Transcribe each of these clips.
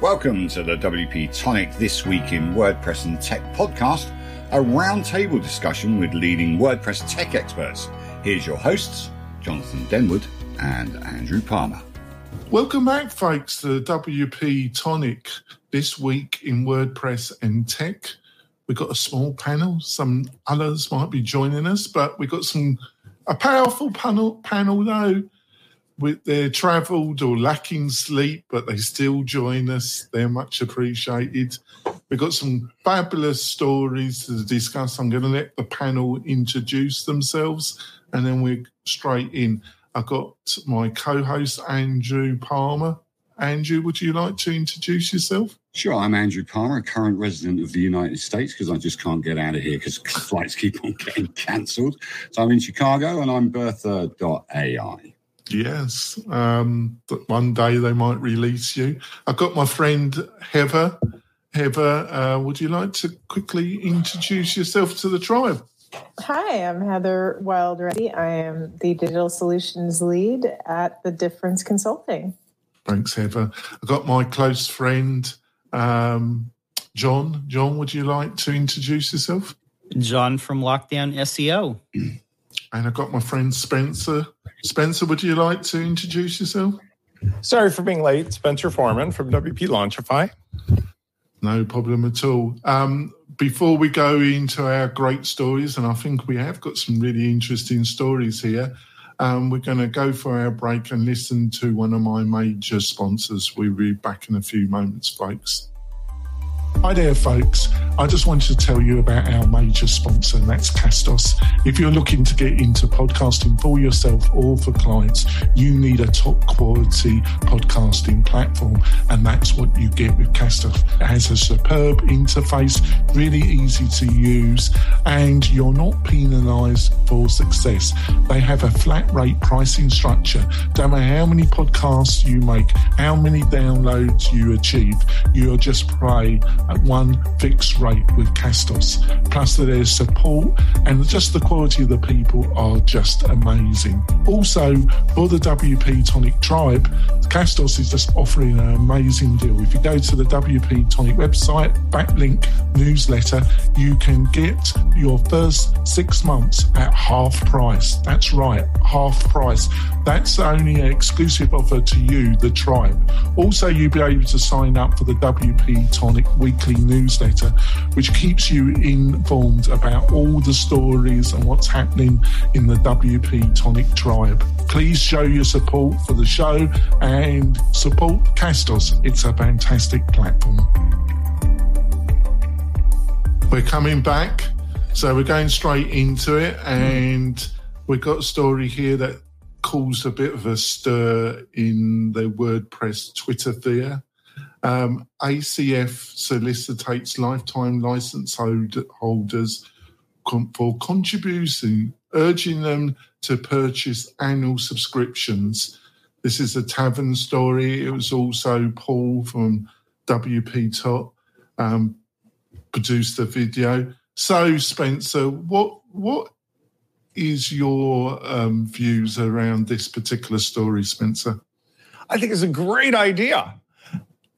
Welcome to the WP Tonic This Week in WordPress and Tech podcast, a roundtable discussion with leading WordPress tech experts. Here's your hosts, Jonathan Denwood and Andrew Palmer. Welcome back, folks, to the WP Tonic This Week in WordPress and Tech. We've got a small panel. Some others might be joining us, but we've got some a powerful panel panel though with they're travelled or lacking sleep, but they still join us. They're much appreciated. We've got some fabulous stories to discuss. I'm going to let the panel introduce themselves, and then we're straight in. I've got my co-host Andrew Palmer. Andrew, would you like to introduce yourself? Sure, I'm Andrew Palmer, a current resident of the United States because I just can't get out of here because flights keep on getting cancelled. So I'm in Chicago and I'm Bertha.ai. Yes. Um, one day they might release you. I've got my friend Heather. Heather, uh, would you like to quickly introduce yourself to the tribe? Hi, I'm Heather Wilde I am the digital solutions lead at the Difference Consulting. Thanks, Heather. I've got my close friend, um, John. John, would you like to introduce yourself? John from Lockedown SEO. And I've got my friend Spencer. Spencer, would you like to introduce yourself? Sorry for being late. Spencer Forman from WP Launchify. No problem at all. Um, before we go into our great stories, and I think we have got some really interesting stories here, um, we're going to go for our break and listen to one of my major sponsors. We'll be back in a few moments, folks. Hi there, folks. I just wanted to tell you about our major sponsor, and that's Castos. If you're looking to get into podcasting for yourself or for clients, you need a top quality podcasting platform, and that's what you get with Castos. It has a superb interface, really easy to use, and you're not penalized for success. They have a flat rate pricing structure. Don't matter how many podcasts you make, how many downloads you achieve, you're just pay at one fixed rate with Castos. Plus, there's support and just the quality of the people are just amazing. Also, for the WP Tonic Tribe, Castos is just offering an amazing deal. If you go to the WP Tonic website, backlink newsletter, you can get your first six months at half price. That's right, half price. That's only an exclusive offer to you, the tribe. Also, you'll be able to sign up for the WP Tonic weekly newsletter, which keeps you informed about all the stories and what's happening in the WP Tonic tribe. Please show your support for the show and support Castos. It's a fantastic platform. We're coming back, so we're going straight into it, and we've got a story here that caused a bit of a stir in the WordPress Twitter sphere. Um, ACF solicitates lifetime license holders for contributing, urging them to purchase annual subscriptions. This is a tavern story. It was also Paul from WP Tuts um, produced the video. So, Spencer, what what is your um, views around this particular story, Spencer? I think it's a great idea.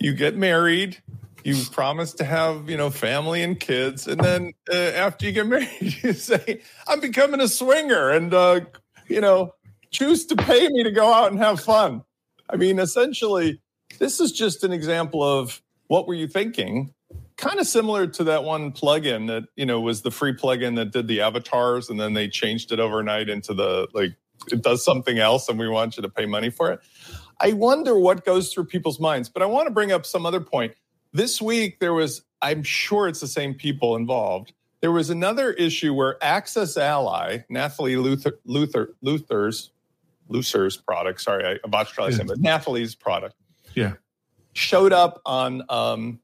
You get married, you promise to have you know family and kids, and then uh, after you get married, you say, "I'm becoming a swinger," and uh, you know choose to pay me to go out and have fun. I mean, essentially, this is just an example of what were you thinking kind of similar to that one plugin that you know was the free plugin that did the avatars and then they changed it overnight into the like it does something else and we want you to pay money for it i wonder what goes through people's minds but i want to bring up some other point this week there was i'm sure it's the same people involved there was another issue where AccessAlly nathalie luther luther luther's luther's product sorry i botched I said but nathalie's product yeah showed up on um,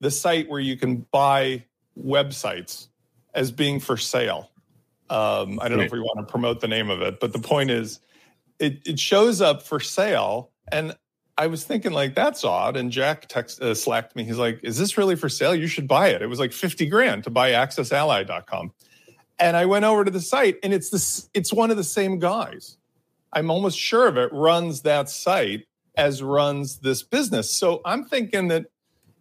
the site where you can buy websites as being for sale. Um, I don't know if we want to promote the name of it, but the point is, it, it shows up for sale. And I was thinking, like, that's odd. And Jack text, uh, slacked me. He's like, Is this really for sale? You should buy it. It was like 50 grand to buy accessally.com. And I went over to the site, and it's this, it's one of the same guys. I'm almost sure of it, runs that site as runs this business. So I'm thinking that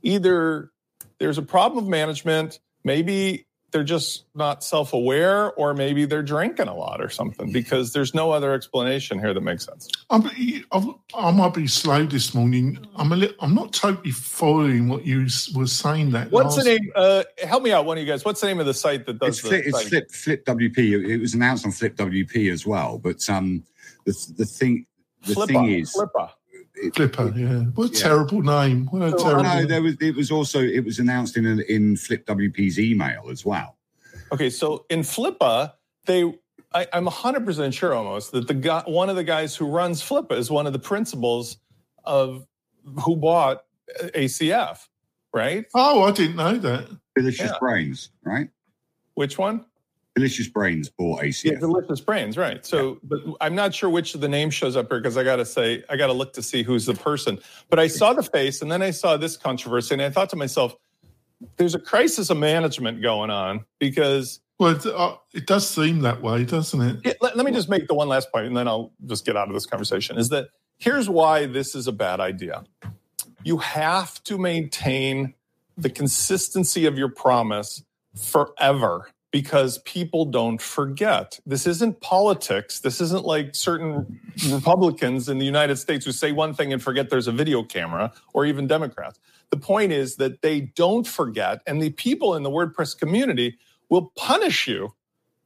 either there's a problem of management, maybe they're just not self-aware or maybe they're drinking a lot or something because there's no other explanation here that makes sense I'm, I'm, I might be slow this morning. I'm a li- I'm not totally following what you s- were saying. That what's the name uh, help me out one of you guys what's the name of the site that does It's, the flip, it's flip, flip WP. It, it was announced on Flip WP as well. But um, the the thing the Flippa, thing is, Flippa. It- Flipper? Yeah, what a Yeah. terrible name. What a oh, So, terrible. no, there was it was also it was announced in in Flip WP's email as well. Okay, so in Flippa, they I, I'm 100% sure almost that the guy, one of the guys who runs Flippa is one of the principals of who bought ACF, right? oh, I didn't know that. Delicious Yeah. Brains, right? Which one? Delicious Brains bought Yeah, Delicious Brains, right. So, but I'm not sure which of the name shows up here because I got to say, I got to look to see who's the person. But I saw the face and then I saw this controversy and I thought to myself, there's a crisis of management going on because Well, it, uh, it does seem that way, doesn't it? Yeah, let, let me just make the one last point and then I'll just get out of this conversation is that here's why this is a bad idea. You have to maintain the consistency of your promise forever because people don't forget. This isn't politics. This isn't like certain Republicans in the United States who say one thing and forget there's a video camera or even Democrats. The point is that they don't forget and the people in the WordPress community will punish you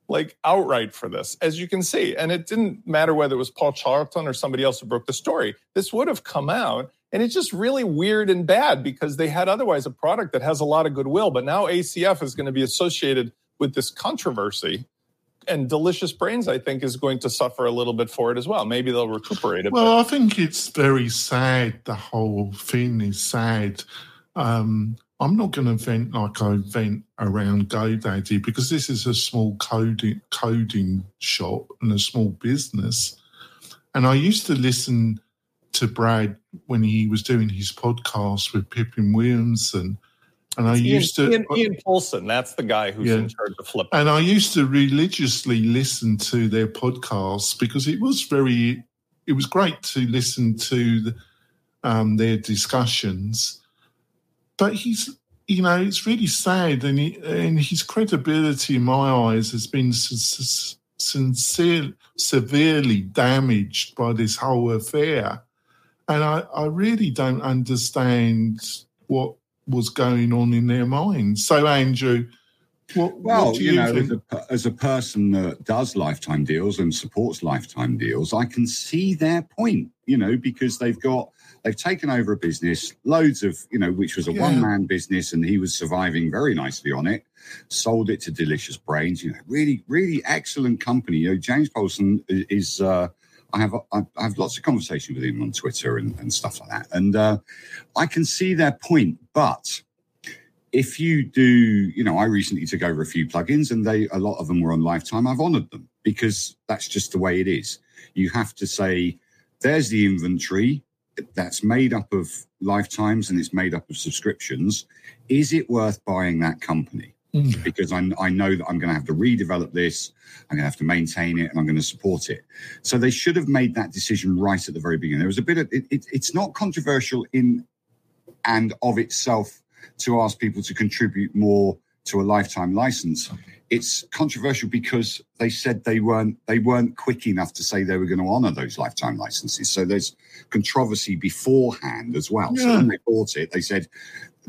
like outright for this, as you can see. And it didn't matter whether it was Paul Charlton or somebody else who broke the story. This would have come out. And it's just really weird and bad because they had otherwise a product that has a lot of goodwill. But now ACF is going to be associated with this controversy. And Delicious Brains, I think, is going to suffer a little bit for it as well. Maybe they'll recuperate it. Well, I think it's very sad. The whole thing is sad. Um, I'm not going to vent like I vent around GoDaddy because this is a small coding coding shop and a small business. And I used to listen to Brad when he was doing his podcast with Pippin Williamson, and I Ian, used to Ian, Ian Poulson, that's the guy who's Yeah. in charge of Flip. and I used to religiously listen to their podcasts because it was very, it was great to listen to the, um, their discussions. But he's, you know, it's really sad, and, he, and his credibility in my eyes has been s- sincere, severely damaged by this whole affair. And I, I really don't understand what was going on in their minds. So, Andrew, what, Well, what do you, you, know, as a, as a person that does lifetime deals and supports lifetime deals, I can see their point. You know, because they've got they've taken over a business, loads of you know, which was a Yeah. one man business, and he was surviving very nicely on it. Sold it to Delicious Brains. You know, really, really excellent company. You know, James Poulson i- is. Uh, I have I have lots of conversation with him on Twitter and, and stuff like that, and uh, I can see their point, but if you do, you know, I recently took over a few plugins and they, a lot of them were on lifetime. I've honored them because that's just the way it is. You have to say, there's the inventory that's made up of lifetimes and it's made up of subscriptions. Is it worth buying that company? Mm. Because I, I know that I'm going to have to redevelop this, I'm going to have to maintain it, and I'm going to support it. So they should have made that decision right at the very beginning. There was a bit of it, it, it's not controversial in and of itself to ask people to contribute more to a lifetime license. It's controversial because they said they weren't they weren't quick enough to say they were going to honor those lifetime licenses. So there's controversy beforehand as well. So when they bought it, they said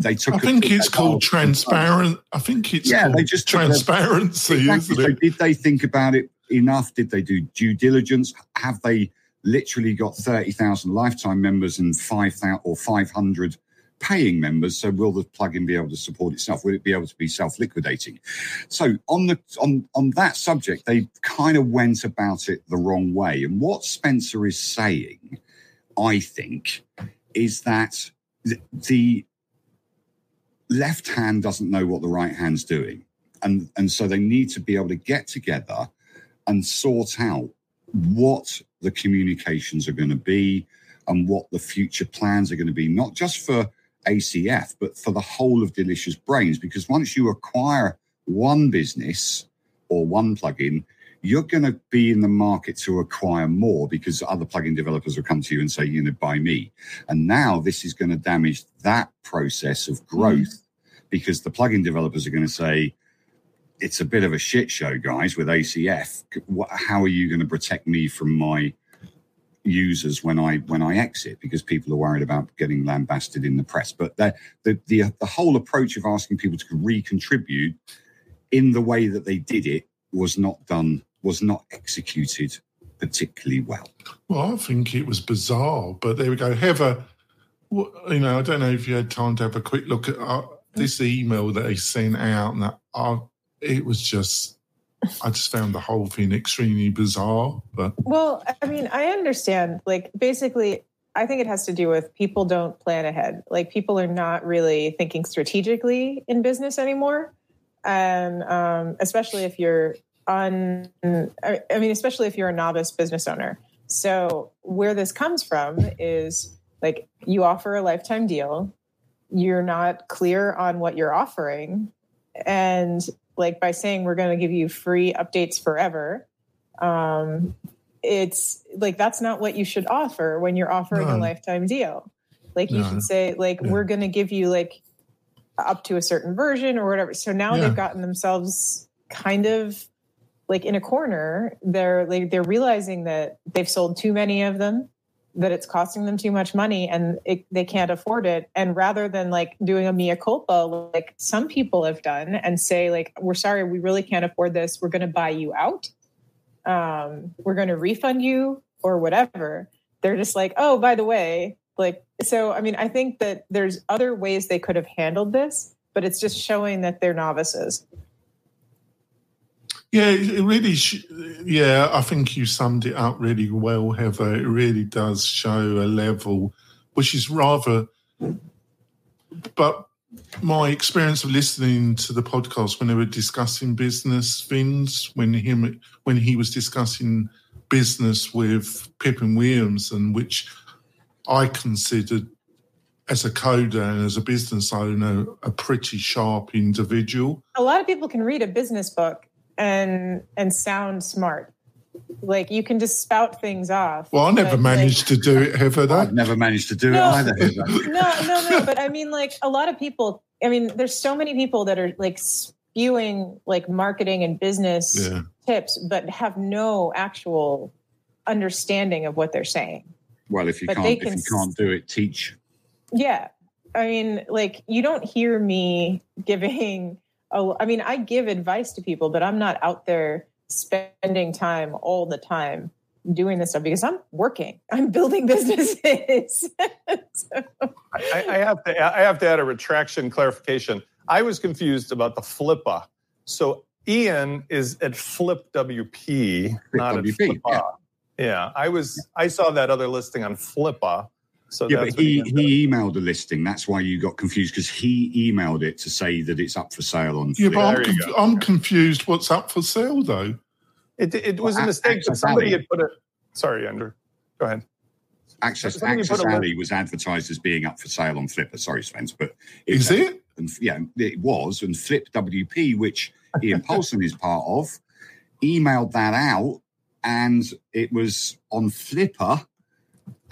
they took. I think it's called transparent. I think it's Yeah, they just transparency, Exactly. So did they think about it enough? Did they do due diligence? Have they literally got 30,000 lifetime members and 5,000 or 500 paying members? So will the plugin be able to support itself? Will it be able to be self-liquidating? So on the on on that subject, they kind of went about it the wrong way. And what Spencer is saying, I think, is that the left hand doesn't know what the right hand's doing. And and so they need to be able to get together and sort out what the communications are going to be and what the future plans are going to be not just for ACF but for the whole of delicious brains. Because once you acquire one business or one plugin you're going to be in the market to acquire more because other plugin developers will come to you and say, you know, buy me. And now this is going to damage that process of growth because the plugin developers are going to say, it's a bit of a shit show, guys, with ACF. How are you going to protect me from my users when I when I exit because people are worried about getting lambasted in the press. But the the the, the whole approach of asking people to recontribute in the way that they did it was not done was not executed particularly well. Well, I think it was bizarre, but there we go. Heather, you know, I don't know if you had time to have a quick look at uh, this email that he sent out, and that uh, it was just I just found the whole thing extremely bizarre. But well, I mean, I understand. Like, basically, I think it has to do with people don't plan ahead. Like, people are not really thinking strategically in business anymore, and um, especially if you're on. I mean, especially if you're a novice business owner. So, where this comes from is like you offer a lifetime deal. You're not clear on what you're offering, and like by saying we're going to give you free updates forever um, it's like that's not what you should offer when you're offering no. a lifetime deal like you should say like yeah. we're going to give you like up to a certain version or whatever so now yeah. they've gotten themselves kind of like in a corner they're like they're realizing that they've sold too many of them that it's costing them too much money and it, they can't afford it. And rather than like doing a mea culpa like some people have done and say like we're sorry we really can't afford this. We're going to buy you out. Um, we're going to refund you or whatever. They're just like oh by the way like so i mean i think that there's other ways they could have handled this but it's just showing that they're novices yeah, it really. Sh- yeah, I think you summed it up really well, Heather. It really does show a level, which is rather. But my experience of listening to the podcast when they were discussing business things, when him when he was discussing business with Pippin Williams, and which I considered as a coder and as a business owner a pretty sharp individual. A lot of people can read a business book and and sound smart. Like you can just spout things off. Well, I never managed like, to do it, have I? I've never managed to do no, it either. no, no, no. But I mean, like a lot of people. I mean, there's so many people that are like spewing like marketing and business yeah. tips, but have no actual understanding of what they're saying. Well, if you but can't, can, if you can't do it, teach. Yeah, I mean, like you don't hear me giving oh i mean i give advice to people but i'm not out there spending time all the time doing this stuff because i'm working. I'm building businesses. So. I, I, have to i have to add a retraction clarification. I was confused about the flippa. So ian is at flip wp not at flippa. yeah. yeah i was i saw that other listing on flippa so yeah, but he, he emailed a listing. That's why you got confused because he emailed it to say that it's up for sale on. Yeah, but I'm, conf- I'm, confused. What's up for sale though? It, it was well, a mistake. somebody had put it. Sorry, Andrew. Go ahead. Access AccessAlly was advertised as being up for sale on Flippa. Sorry, Spence, but it, is it? And, yeah, it was. And Flip WP, which Ian Poulson is part of, emailed that out, and it was on Flippa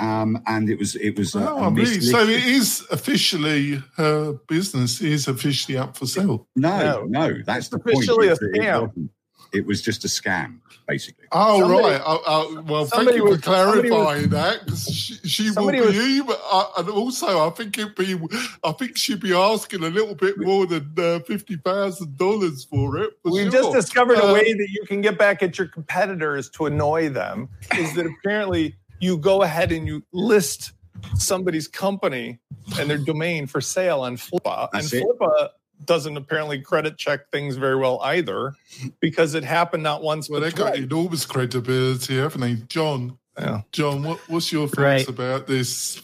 um, and it was it was. Uh, oh, really? So it is officially her business is officially up for sale. No, no, no that's it's the officially point. a scam. It, it, was just a scam, basically. Oh somebody, right. Uh, uh, well, thank you for clarifying that. Because she, she will be, was, but, uh, and also I think it be, I think she'd be asking a little bit more than uh, fifty thousand dollars for it. we sure. just discovered a way that you can get back at your competitors to annoy them. Is that apparently you go ahead and you list somebody's company and their domain for sale on Flippa. and Flippa doesn't apparently credit check things very well either because it happened not once well, but they got enormous credibility, haven't they? John, yeah. John, what, what's your thoughts right. about this?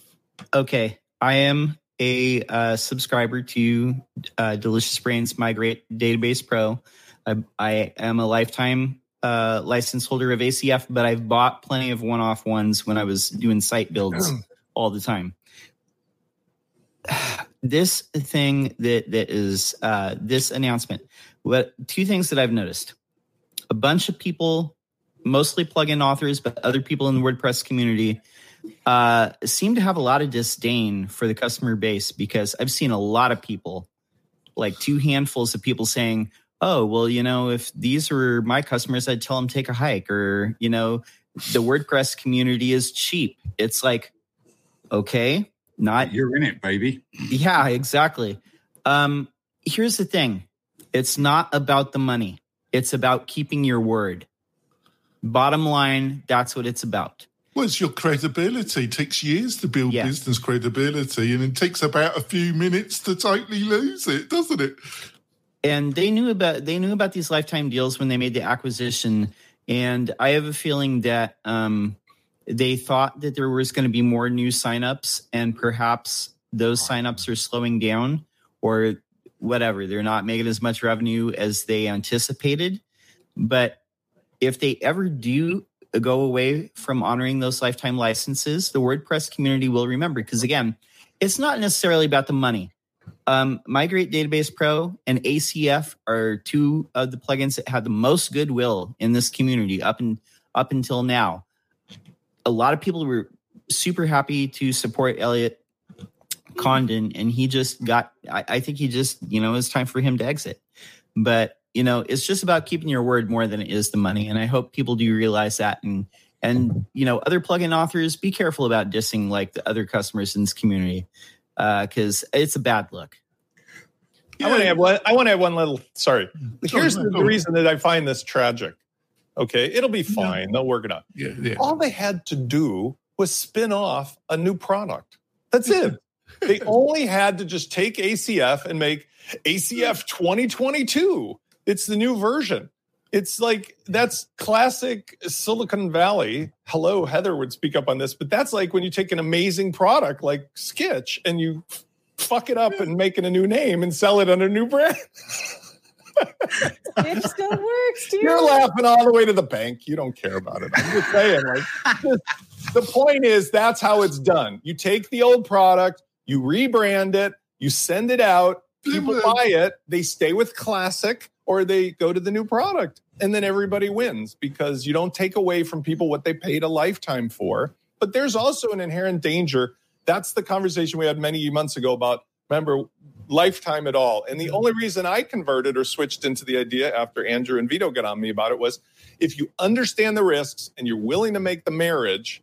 Okay. I am a uh, subscriber to uh, Delicious Brains Migrate Database Pro. I, I am a lifetime uh, license holder of ACF, but I've bought plenty of one off ones when I was doing site builds all the time. This thing that that is uh, this announcement. What two things that I've noticed? a bunch of people, mostly plugin authors, but other people in the WordPress community, uh, seem to have a lot of disdain for the customer base because I've seen a lot of people, like two handfuls of people saying, oh, well, you know, if these were my customers, I'd tell them take a hike or, you know, the WordPress community is cheap. It's like, okay, not You're in it, baby. yeah, exactly. Um, here's the thing it's not about the money, it's about keeping your word. Bottom line, that's what it's about. Well, it's your credibility. It takes years to build Yeah. business credibility, and it takes about a few minutes to totally lose it, doesn't it? And they knew about they knew about these lifetime deals when they made the acquisition. And i have a feeling that um, they thought that there was going to be more new signups and perhaps those signups are slowing down or whatever. They're not making as much revenue as they anticipated. But if they ever do go away from honoring those lifetime licenses the wordpress community will remember. Because again it's not necessarily about the money um, Migrate Database Pro and ACF are two of the plugins that have the most goodwill in this community up and up until now. A lot of people were super happy to support Elliot Condon, and he just got. I, I think he just, you know, it's time for him to exit. But you know, it's just about keeping your word more than it is the money, and I hope people do realize that. And and you know, other plugin authors, be careful about dissing like the other customers in this community Uh, because it's a bad look. I want to add one. I want to add one little. Sorry. Here's the, go the on. reason that I find this tragic. Okay, it'll be fine. They'll work it out. Yeah, yeah. All they had to do was spin off a new product. That's it. they only had to just take ACF and make ACF 2022. It's the new version. It's like that's classic Silicon Valley. Hello, Heather would speak up on this, but that's like when you take an amazing product like Sketch and you fuck it up and make it a new name and sell it under a new brand. It still works, dude. You're laughing all the way to the bank. You don't care about it. I'm just saying, like, the point is that's how it's done. You take the old product, you rebrand it, you send it out, people mm-hmm. buy it, they stay with classic, or they go to the new product, and then everybody wins because you don't take away from people what they paid a lifetime for. But there's also an inherent danger. That's the conversation we had many months ago about remember lifetime at all. And the mm-hmm. only reason I converted or switched into the idea after Andrew and Vito got on me about it was if you understand the risks and you're willing to make the marriage,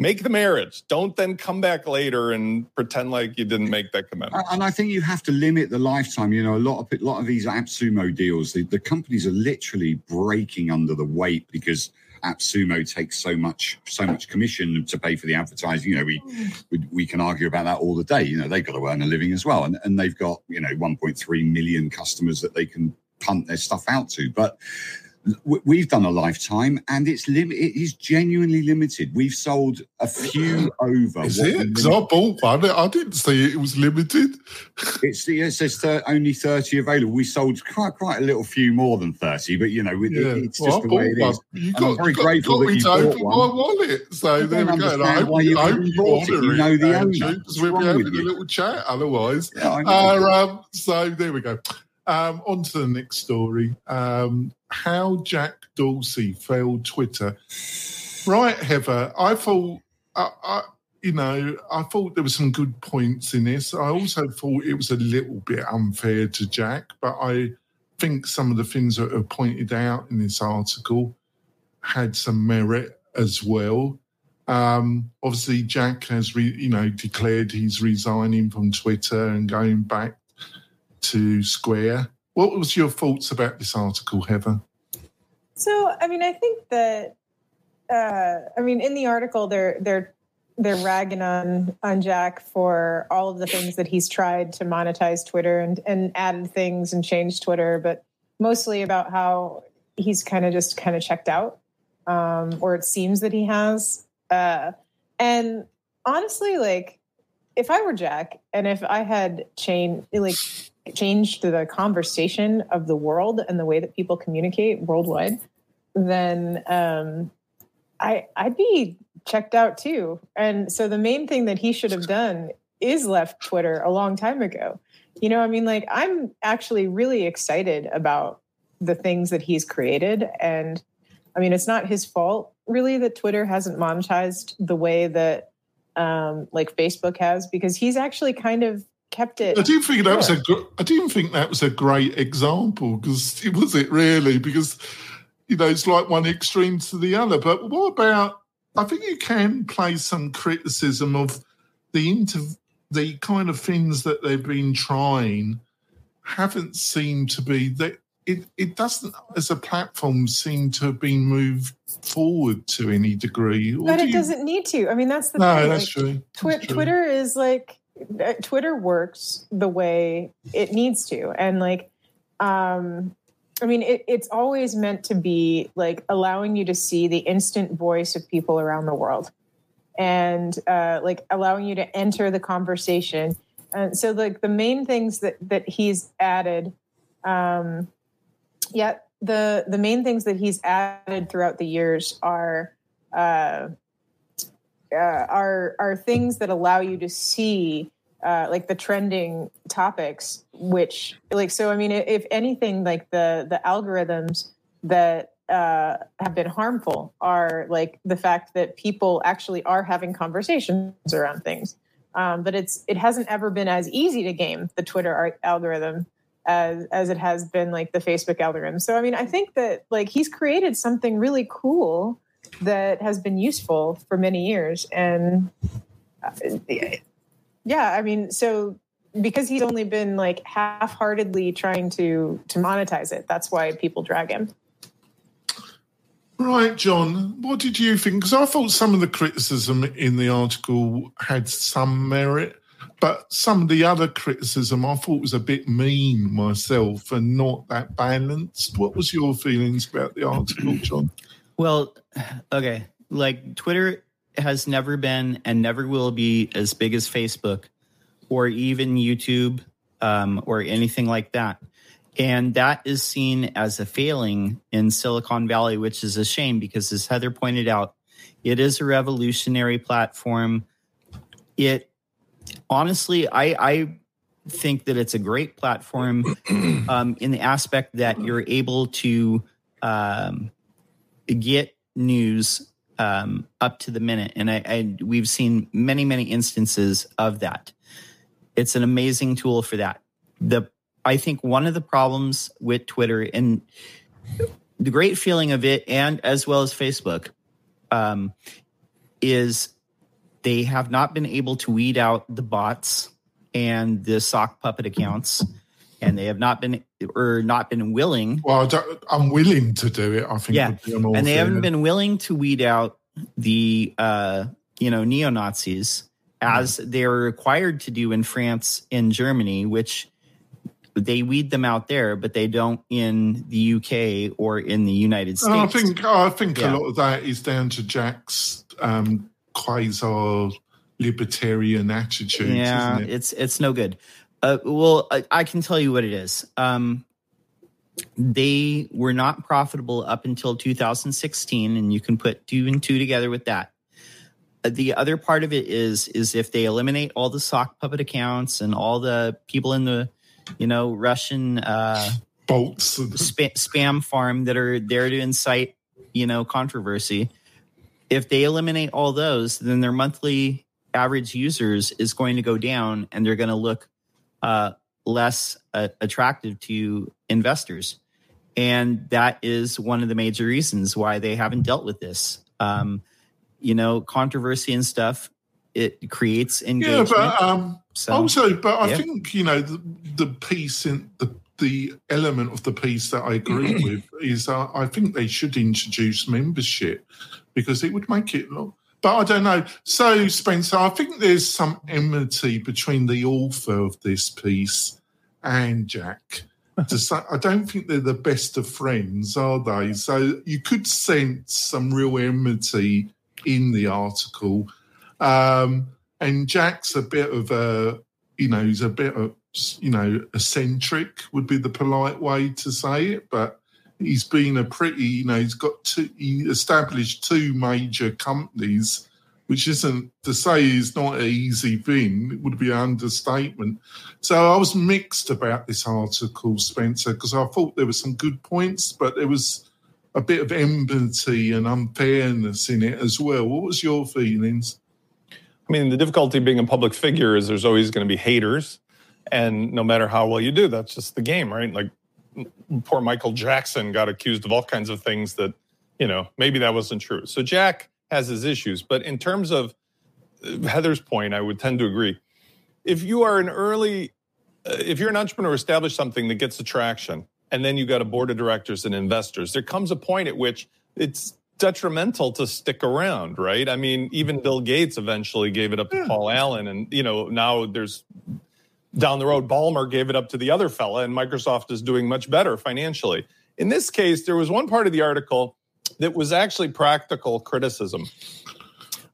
make the marriage. Don't then come back later and pretend like you didn't make that commitment. And I think you have to limit the lifetime. You know, a lot of a lot of these AppSumo deals, the, the companies are literally breaking under the weight because AppSumo takes so much so much commission to pay for the advertising. You know, we we, we can argue about that all the day. You know, they've got to earn a living as well, and and they've got you know 1.3 million customers that they can punt their stuff out to, but. We've done a lifetime, and it's lim- It is genuinely limited. We've sold a few over. Is it? Because I bought one. I didn't say it. Was limited. It's it says thir- only thirty available. We sold quite quite a little few more than thirty, but you know, it, Yeah. it's just I the way it is. You got, I'm very got, grateful got that you bought one. my wallet. So I there we go. I hope, why you I hope even you bought it. You know the owner. because we'll be having a little chat otherwise. Yeah. Uh, um, so there we go. Um, on to the next story. Um, how Jack Dorsey failed Twitter. Right, Heather. I thought, I, I, you know, I thought there were some good points in this. I also thought it was a little bit unfair to Jack, but I think some of the things that are pointed out in this article had some merit as well. Um, obviously, Jack has, re, you know, declared he's resigning from Twitter and going back to Square. What was your thoughts about this article, Heather? So, I mean, I think that, uh, I mean, in the article, they're they're they're ragging on on Jack for all of the things that he's tried to monetize Twitter and and added things and changed Twitter, but mostly about how he's kind of just kind of checked out, um, or it seems that he has. Uh, and honestly, like, if I were Jack and if I had changed, like, changed the conversation of the world and the way that people communicate worldwide, then um, I I'd be checked out too. And so the main thing that he should have done is left Twitter a long time ago. You know, I mean, like I'm actually really excited about the things that he's created. And I mean, it's not his fault really that Twitter hasn't monetized the way that um, like Facebook has, because he's actually kind of kept it. I do think that was a. I do think that was a great example because it was it really because you know it's like one extreme to the other. But what about? I think you can play some criticism of the inter, the kind of things that they've been trying haven't seemed to be that it, it doesn't as a platform seem to have been moved forward to any degree. Or but do it you... doesn't need to. I mean that's the no, thing. that's, like, true. Twi- that's true. Twitter is like Twitter works the way it needs to. And like um I mean, it, it's always meant to be like allowing you to see the instant voice of people around the world and uh, like allowing you to enter the conversation. And so, like, the main things that, that he's added, um, yeah, the, the main things that he's added throughout the years are, uh, uh, are, are things that allow you to see uh, like the trending topics which like so i mean if anything like the the algorithms that uh, have been harmful are like the fact that people actually are having conversations around things. Um, but it's it hasn't ever been as easy to game the twitter algorithm as as it has been like the facebook algorithm. So i mean i think that like he's created something really cool that has been useful for many years and uh, yeah, I mean, so because he's only been like half-heartedly trying to to monetize it, that's why people drag him. Right, John, what did you think? Because I thought some of the criticism in the article had some merit, but some of the other criticism I thought was a bit mean myself and not that balanced. What was your feelings about the article, John? Well, okay, like Twitter has never been and never will be as big as Facebook or even YouTube um, or anything like that. And that is seen as a failing in Silicon Valley, which is a shame because, as Heather pointed out, it is a revolutionary platform. It honestly, I, I think that it's a great platform um, in the aspect that you're able to um, get news um, up to the minute, and I, I, we've seen many many instances of that. It's an amazing tool for that. The I think one of the problems with Twitter and the great feeling of it, and as well as Facebook, um, is they have not been able to weed out the bots and the sock puppet accounts and they have not been or not been willing. Well, I'm willing to do it. I think. Yeah, and they haven't been willing to weed out the uh, you know neo Nazis as mm. they're required to do in France and Germany, which they weed them out there, but they don't in the UK or in the United States. I think I think yeah. a lot of that is down to Jack's um, quasi libertarian attitude. Yeah, it? it's it's no good. Uh, well, I, I, can tell you what it is. Um, they were not profitable up until 2016, and you can put two and two together with that. Uh, the other part of it is is if they eliminate all the sock puppet accounts and all the people in the you know Russian uh, bolts sp- spam farm that are there to incite you know controversy. If they eliminate all those, then their monthly average users is going to go down, and they're going to look uh, less uh, attractive to investors. And that is one of the major reasons why they haven't dealt with this. Um, you know, controversy and stuff, it creates engagement. Yeah, but um, so, also, but I yeah. think, you know, the, the piece in the the element of the piece that I agree with is uh, I think they should introduce membership because it would make it look but I don't know. So, Spencer, I think there's some enmity between the author of this piece and Jack. say, I don't think they're the best of friends, are they? So you could sense some real enmity in the article. Um, and Jack's a bit of a, you know, he's a bit of, you know, eccentric would be the polite way to say it. But he's been a pretty, you know, he's got two, he established two major companies which isn't to say is not an easy thing. It would be an understatement. So I was mixed about this article, Spencer, because I thought there were some good points, but there was a bit of empathy and unfairness in it as well. What was your feelings? I mean, the difficulty being a public figure is there's always going to be haters. And no matter how well you do, that's just the game, right? Like poor Michael Jackson got accused of all kinds of things that, you know, maybe that wasn't true. So Jack has his issues. But in terms of uh, Heather's point, I would tend to agree. If you are an early, uh, if you're an entrepreneur, establish something that gets attraction, and then you got a board of directors and investors, there comes a point at which it's detrimental to stick around, right? I mean, even Bill Gates eventually gave it up to yeah. Paul Allen, and you know now there's down the road, Ballmer gave it up to the other fella, and Microsoft is doing much better financially. In this case, there was one part of the article that was actually practical criticism.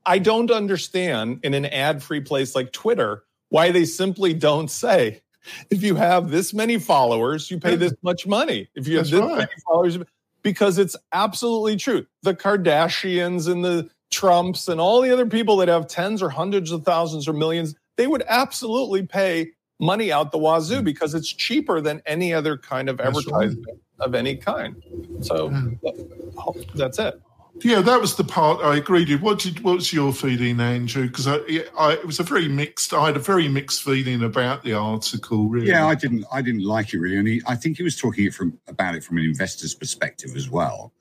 I don't understand in an ad free place like Twitter why they simply don't say, if you have this many followers, you pay this much money. If you have That's this right. many followers, because it's absolutely true. The Kardashians and the Trumps and all the other people that have tens or hundreds of thousands or millions, they would absolutely pay money out the wazoo because it's cheaper than any other kind of advertisement right. of any kind. So that's it. Yeah, that was the part I agreed with. What did what's your feeling, Andrew? Because I, I, it was a very mixed. I had a very mixed feeling about the article. Really. Yeah, I didn't. I didn't like it really, and he, I think he was talking it from about it from an investor's perspective as well,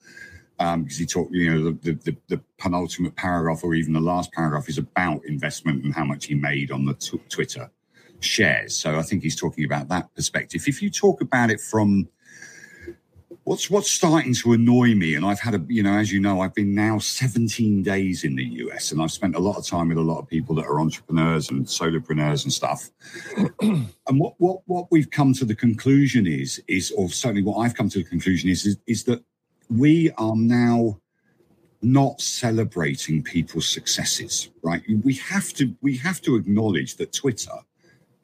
because um, he talked. You know, the, the, the penultimate paragraph, or even the last paragraph, is about investment and how much he made on the t- Twitter shares. So I think he's talking about that perspective. If you talk about it from what's what's starting to annoy me, and I've had a you know, as you know, I've been now 17 days in the US, and I've spent a lot of time with a lot of people that are entrepreneurs and solopreneurs and stuff. and what what what we've come to the conclusion is is, or certainly what I've come to the conclusion is is, is that we are now not celebrating people's successes right we have to we have to acknowledge that twitter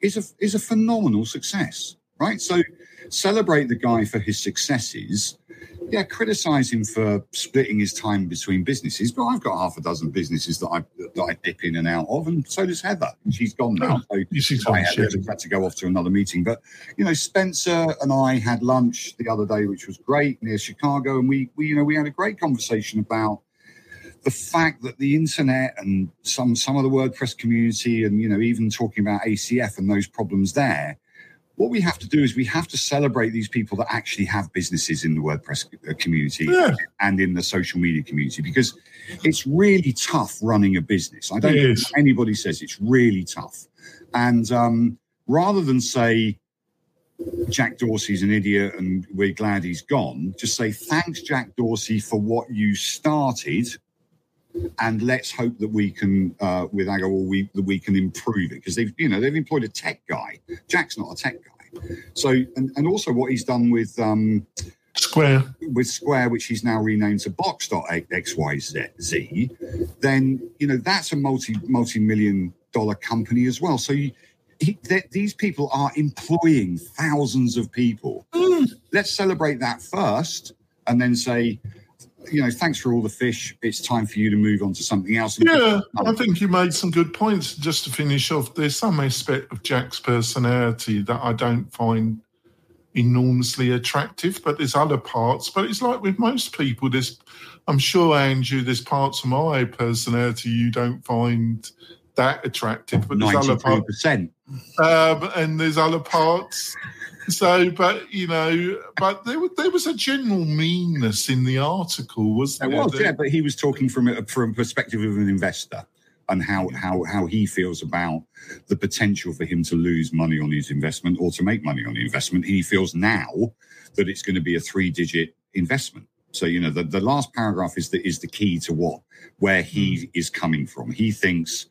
is a is a phenomenal success, right? So celebrate the guy for his successes. Yeah, criticize him for splitting his time between businesses, but I've got half a dozen businesses that I that I dip in and out of, and so does Heather. She's gone now, so she's I had, had to go off to another meeting. But you know, Spencer and I had lunch the other day, which was great near Chicago, and we we you know we had a great conversation about the fact that the internet and some some of the WordPress community and you know even talking about ACF and those problems there, what we have to do is we have to celebrate these people that actually have businesses in the WordPress uh, community yeah. and in the social media community because it's really tough running a business. I don't know anybody says it's really tough, and um, rather than say. Jack Dorsey's an idiot and we're glad he's gone. Just say thanks, Jack Dorsey, for what you started and let's hope that we can uh, with Agrawal we that we can improve it because they've you know they've employed a tech guy. Jack's not a tech guy, so and, and also what he's done with um, Square with Square, which he's now renamed to Block.xyz, then you know that's a multi multi million dollar company as well. So you, he, these people are employing thousands of people. Mm. Let's celebrate that first, and then say you know, thanks for all the fish. It's time for you to move on to something else. Yeah, oh. I think you made some good points. Just to finish off, there's some aspect of Jack's personality that I don't find enormously attractive, but there's other parts. But it's like with most people, there's, I'm sure, Andrew, there's parts of my personality you don't find that attractive, but there's other parts. Um, and there's other parts so, but you know, but there, there was a general meanness in the article, was there? was, yeah. But he was talking from a, from a perspective of an investor and how how how he feels about the potential for him to lose money on his investment or to make money on the investment. He feels now that it's going to be a three digit investment. So you know, the, the last paragraph is the is the key to what where he hmm. is coming from. He thinks,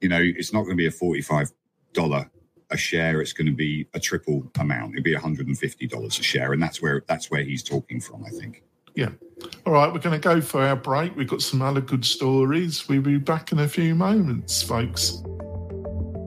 you know, it's not going to be a forty five dollar a share, it's going to be a triple amount. It'd be $150 a share, and that's where that's where he's talking from. I think. Yeah. All right, we're going to go for our break. We've got some other good stories. We'll be back in a few moments, folks.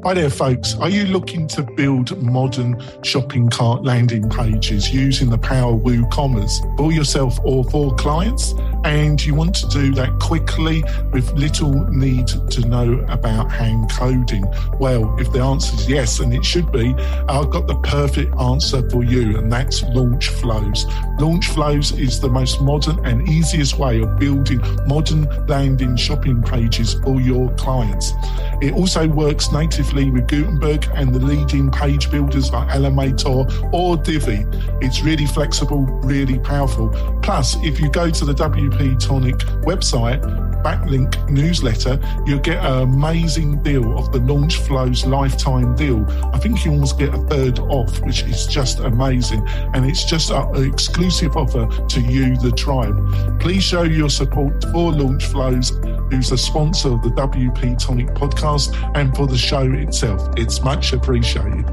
Hi there, folks. Are you looking to build modern shopping cart landing pages using the power of WooCommerce for yourself or for clients? And you want to do that quickly with little need to know about hand coding? Well, if the answer is yes, and it should be, I've got the perfect answer for you, and that's LaunchFlows. Launch Flows is the most modern and easiest way of building modern landing shopping pages for your clients. It also works with Gutenberg and the leading page builders like Elementor or Divi. It's really flexible, really powerful. Plus, if you go to the WP Tonic website, backlink newsletter, you'll get an amazing deal of the LaunchFlows lifetime deal. I think you almost get a third off, which is just amazing. And it's just an exclusive offer to you, the tribe. Please show your support for LaunchFlows, who's a sponsor of the WP Tonic podcast and for the show itself. It's much appreciated.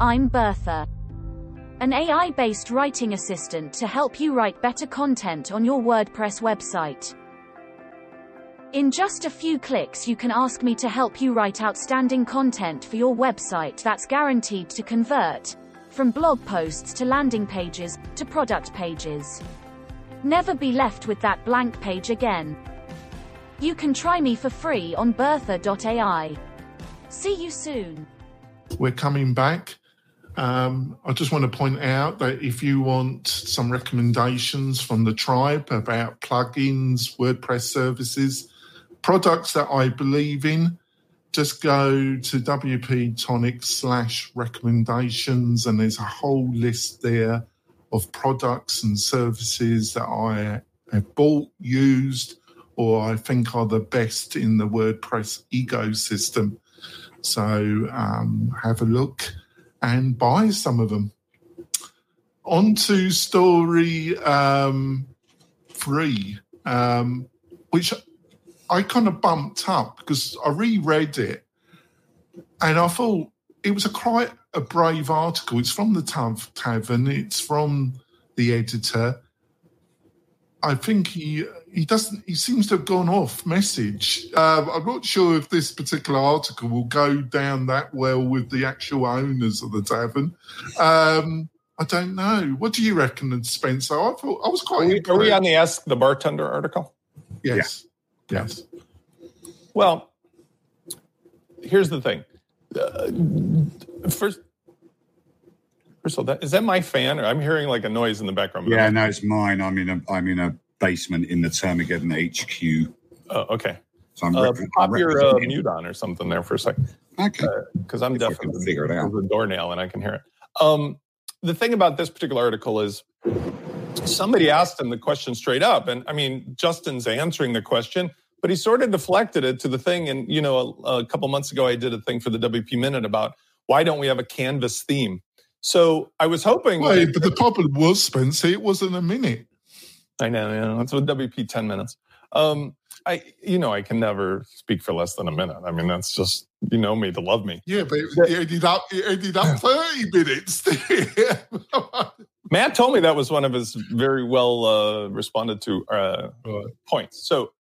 I'm Bertha, an AI based writing assistant to help you write better content on your WordPress website. In just a few clicks, you can ask me to help you write outstanding content for your website that's guaranteed to convert, from blog posts to landing pages to product pages. Never be left with that blank page again. You can try me for free on bertha.ai. See you soon. We're coming back. Um, I just want to point out that if you want some recommendations from the tribe about plugins, WordPress services, products that I believe in, just go to WP Tonic slash recommendations, and there's a whole list there of products and services that I have bought, used, or I think are the best in the WordPress ecosystem. So um, have a look and buy some of them. On to story um, three, um, which I kind of bumped up because I reread it and I thought it was a quite a brave article. It's from the Tav- Tavern. It's from the editor. I think he he doesn't. He seems to have gone off message. Um, I'm not sure if this particular article will go down that well with the actual owners of the tavern. Um, I don't know. What do you reckon, Spencer? I thought I was quite. Are we, are we on the Ask the Bartender article? Yes. Yeah. Yes. Well, here's the thing. Uh, first, first of all, that, is that my fan, or I'm hearing like a noise in the background? Yeah, no, it's mine. I'm in a I'm in a basement in the Termageddon HQ. Oh, okay. So I'm Uh, pop your uh, mute on or something there for a second, Okay. because I'm If definitely figure it out. the doornail and I can hear it. Um, the thing about this particular article is somebody asked him the question straight up, and I mean Justin's answering the question, but he sort of deflected it to the thing. And you know, a, a couple months ago, I did a thing for the WP Minute about why don't we have a canvas theme. So I was hoping. Wait, but the problem was, Spencer, it wasn't a minute. I know, yeah, that's what WP ten minutes. Um, I, you know, I can never speak for less than a minute. I mean, that's just you know me to love me. Yeah, but it, ended up it ended up thirty minutes. Matt told me that was one of his very well uh, responded to uh, points. So,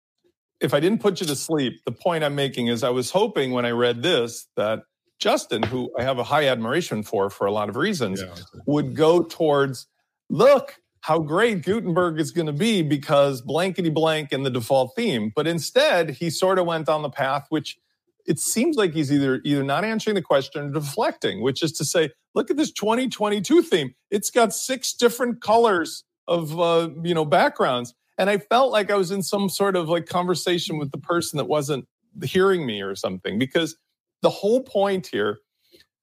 if I didn't put you to sleep, the point I'm making is I was hoping when I read this that Justin, who I have a high admiration for for a lot of reasons, would go towards look how great Gutenberg is going to be because blankety blank and the default theme. But instead, he sort of went on the path which it seems like he's either either not answering the question or deflecting, which is to say, look at this 2022 theme. It's got six different colors of uh, you know backgrounds, and I felt like I was in some sort of like conversation with the person that wasn't hearing me or something because the whole point here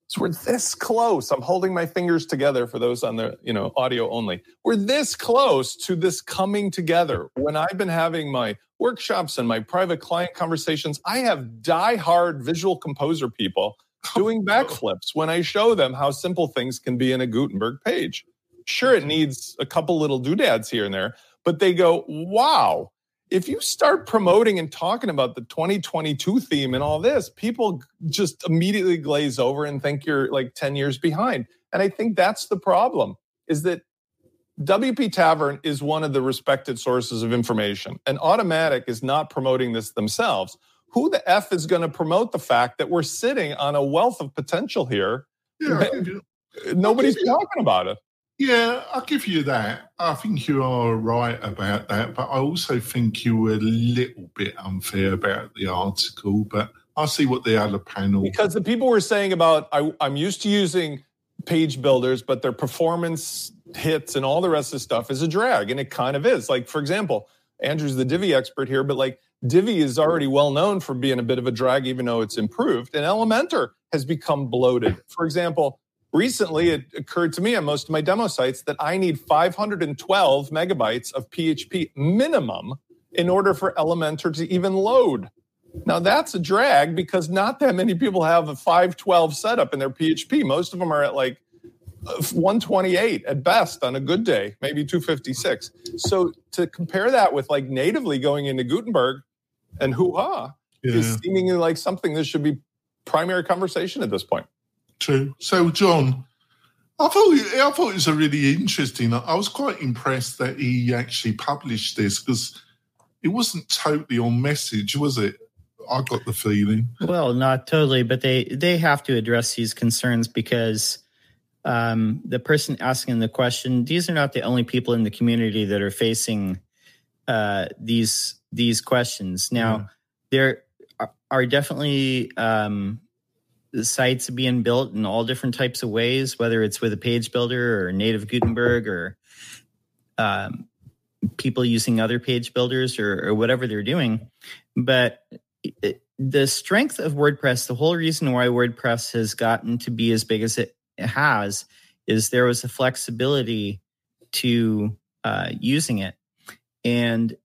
is we're this close. I'm holding my fingers together for those on the you know audio only. We're this close to this coming together. When I've been having my workshops and my private client conversations, I have die-hard visual composer people doing oh, backflips when I show them how simple things can be in a Gutenberg page. Sure, it needs a couple little doodads here and there, but they go, wow, if you start promoting and talking about the 2022 theme and all this, people just immediately glaze over and think you're like 10 years behind. And I think that's the problem is that WP Tavern is one of the respected sources of information, and Automattic is not promoting this themselves. who the f is going to promote the fact that we're sitting on a wealth of potential here? Yeah, I'll give you- Nobody's I'll give you- talking about it. Yeah, I'll give you that. I think you are right about that, but I also think you were a little bit unfair about the article. But I'll see what the other panel. because the people were saying about I, i'm used to using page builders but their performance hits and all the rest of the stuff is a drag and it kind of is like for example andrew's the divi expert here but like divi is already well known for being a bit of a drag even though it's improved and elementor has become bloated for example recently it occurred to me on most of my demo sites that i need 512 megabytes of php minimum in order for elementor to even load now that's a drag because not that many people have a 512 setup in their PHP. Most of them are at like uh, 128 at best on a good day, maybe 256. So to compare that with like natively going into Gutenberg and hoo-ha yeah, is seemingly like something that should be primary conversation at this point. True. So, John, I thought I thought it was a really interesting. I was quite impressed that he actually published this because it wasn't totally on message, was it? I got the feeling. Well, not totally, but they they have to address these concerns because um, the person asking the question, these are not the only people in the community that are facing uh, these these questions. Now, there are, are definitely um, sites being built in all different types of ways, whether it's with a page builder or native Gutenberg or um, people using other page builders or, or whatever they're doing. But it, the strength of WordPress, the whole reason why WordPress has gotten to be as big as it has, is there was a flexibility to uh, using it, and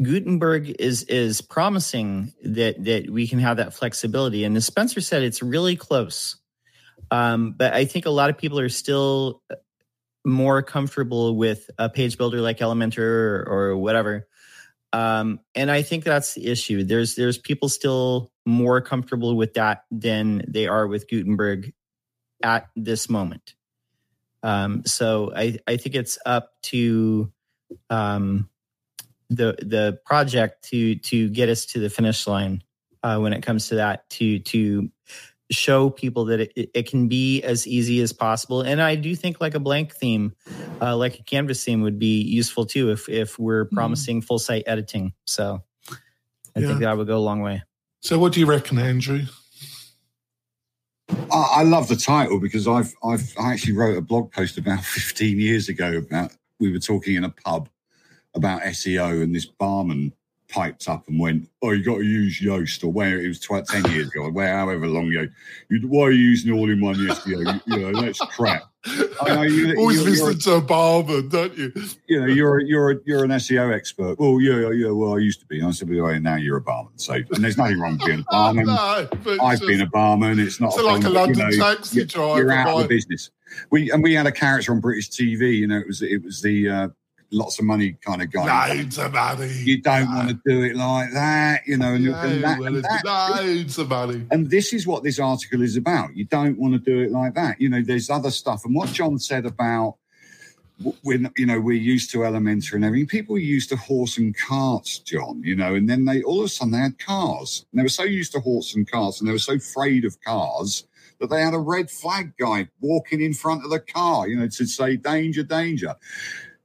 Gutenberg is is promising that that we can have that flexibility. And as Spencer said, it's really close, um, but I think a lot of people are still more comfortable with a page builder like Elementor or, or whatever um, and I think that's the issue. There's there's people still more comfortable with that than they are with Gutenberg at this moment. Um, so I I think it's up to um, the the project to to get us to the finish line uh, when it comes to that to to show people that it, it can be as easy as possible. And i do think like a blank theme uh, like a canvas theme would be useful too if if we're promising full site editing. So i Yeah. think that would go a long way. So, what do you reckon, Andrew? I, I love the title because I've I've I actually wrote a blog post about 15 years ago about we were talking in a pub about SEO and this barman piped up and went, "Oh, you got to use Yoast or where it was tw- 10 years ago, where however long ago. You, why are you using all-in-one SEO? You, you know that's crap. I know you- Always you're- listen to a barman, don't you? You know you're a- you're a, you're an SEO expert. Well, yeah, yeah. Well, I used to be. And I said, well, now you're a barman. So and there's nothing wrong with being a barman. no, I've it's been a just- barman. It's not like a problem, but, London you know, taxi driver, You're out of the business. We and we had a character on British TV. You know, it was it was the uh, lots of money kind of guy. loads of money. You don't want to do it like that, you know. And, Yeah, and that, and, that- loads of money. and this is what this article is about. You don't want to do it like that. You know, there's other stuff. And what John said about when you know we're used to Elementor and everything. People were used to horse and carts, John. You know, and then they all of a sudden they had cars. And they were so used to horse and carts, and they were so afraid of cars that they had a red flag guy walking in front of the car. You know, to say danger, danger,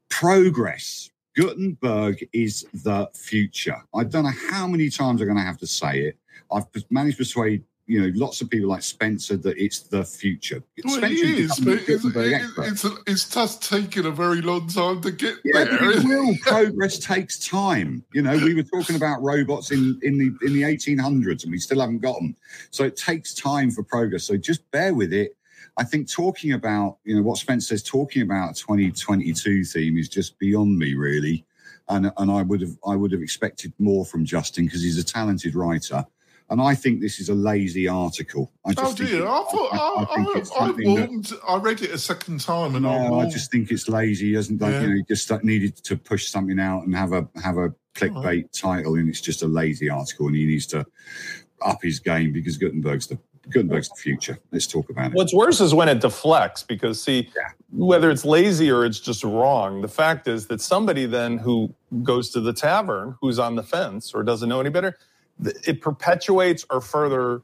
progress. Gutenberg is the future. I don't know how many times I'm going to have to say it. I've managed to persuade you know lots of people like Spencer that it's the future. Well, Spencer is, become but it's, it's, it's just taken a very long time to get Yeah, there. it will. Progress takes time. You know, we were talking about robots in, in the in the 1800s, and we still haven't got them. So it takes time for progress. So just bear with it. I think talking about you know what Spence says, talking about a 2022 theme is just beyond me, really. And and I would have I would have expected more from Justin because he's a talented writer. And I think this is a lazy article. I just Oh dear! it- I thought I- I I, I, that- I read it a second time, and I I just think it's lazy. He hasn't done, Yeah. you know, just needed to push something out and have a have a clickbait title, and it's just a lazy article, and he needs to up his game because Gutenberg's the Gutenberg's the future. Let's talk about it. What's worse is when it deflects because see, whether it's lazy or it's just wrong, the fact is that somebody then who goes to the tavern, who's on the fence or doesn't know any better, it perpetuates or further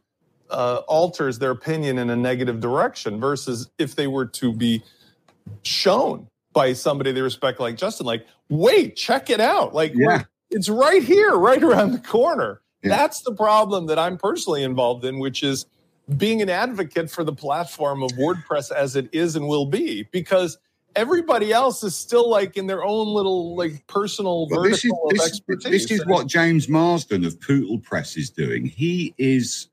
uh, alters their opinion in a negative direction versus if they were to be shown by somebody they respect like Justin, like, wait, check it out. Like, Yeah. it's right here, right around the corner. Yeah. That's the problem that I'm personally involved in, which is being an advocate for the platform of WordPress as it is and will be, because everybody else is still like in their own little like personal But this is this, expertise. this is what James Marsland of Pootle Press is doing. He is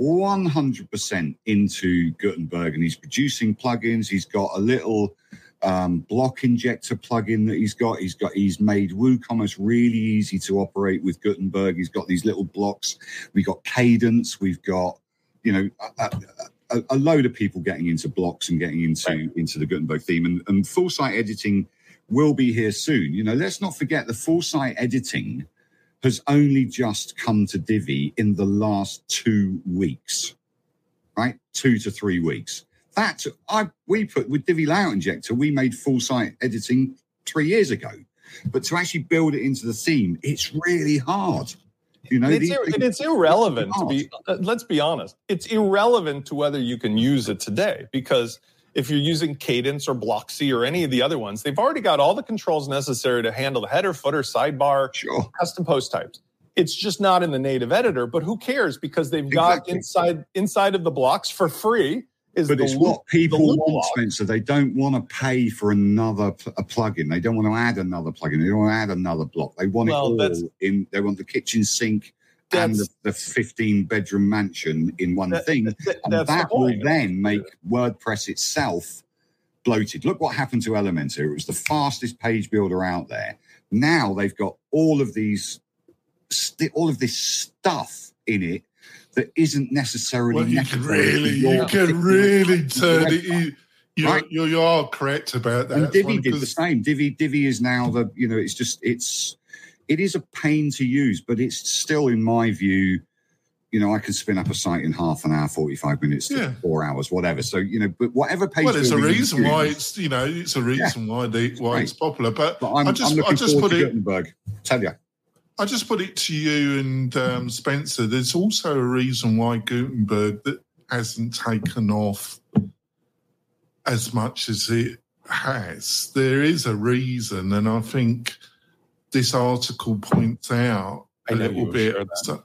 100% into Gutenberg and he's producing plugins. He's got a little um, block injector plugin that he's got. He's got he's made WooCommerce really easy to operate with Gutenberg. He's got these little blocks. We've got Kadence. We've got you know a, a, a load of people getting into blocks and getting into Right. into the Gutenberg theme and, and full site editing will be here soon. You know, let's not forget the full site editing has only just come to Divi in the last two weeks, right? Two to three weeks. That I we put with Divi Layout Injector, we made full site editing three years ago. But to actually build it into the theme, it's really hard. You know, it's, ir- and it's irrelevant to be uh, let's be honest it's irrelevant to whether you can use it today because if you're using Kadence or Blocksy or any of the other ones they've already got all the controls necessary to handle the header footer sidebar sure. custom post types it's just not in the native editor but who cares because they've got Exactly. inside inside of the blocks for free is But the it's what people want. Spencer. They don't want to pay for another pl- a plugin. They don't want to add another plugin. They don't want to add another block. They want Well, it all in. They want the kitchen sink and the, the 15 bedroom mansion in one That- thing. that- And that will point. then make WordPress itself bloated. Look what happened to Elementor. It was the fastest page builder out there. Now they've got all of these, st- all of this stuff in it that isn't necessarily Well, you can really, you can really turn it. You, Right. you, you are correct about that. and Divi did the same. Divi Divi is now the you know it's just it's it is a pain to use, but it's still in my view. You know, I can spin up a site in half an hour, forty-five minutes, to Yeah. four hours, whatever. So you know, but whatever page. Well, there's a reason why it's you know it's a reason why they why Right. it's popular. But, But I'm, I just I'm I looking just forward put to it Gutenberg. Tell you, I just put it to you and um, Spencer. There's also a reason why Gutenberg that hasn't taken off as much as it has. There is a reason, and I think this article points out a little bit. so-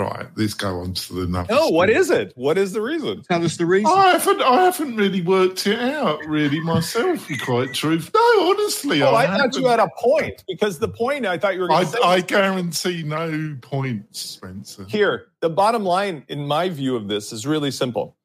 right, let's go on to the numbers. no what is it what is the reason tell us the reason. I haven't. I haven't really worked it out, really myself. To be quite truth, no, honestly, oh I, i thought you haven't. had a point because the point i thought you were going to say I, I guarantee no points, Spencer. Here, the bottom line, in my view of this, is really simple.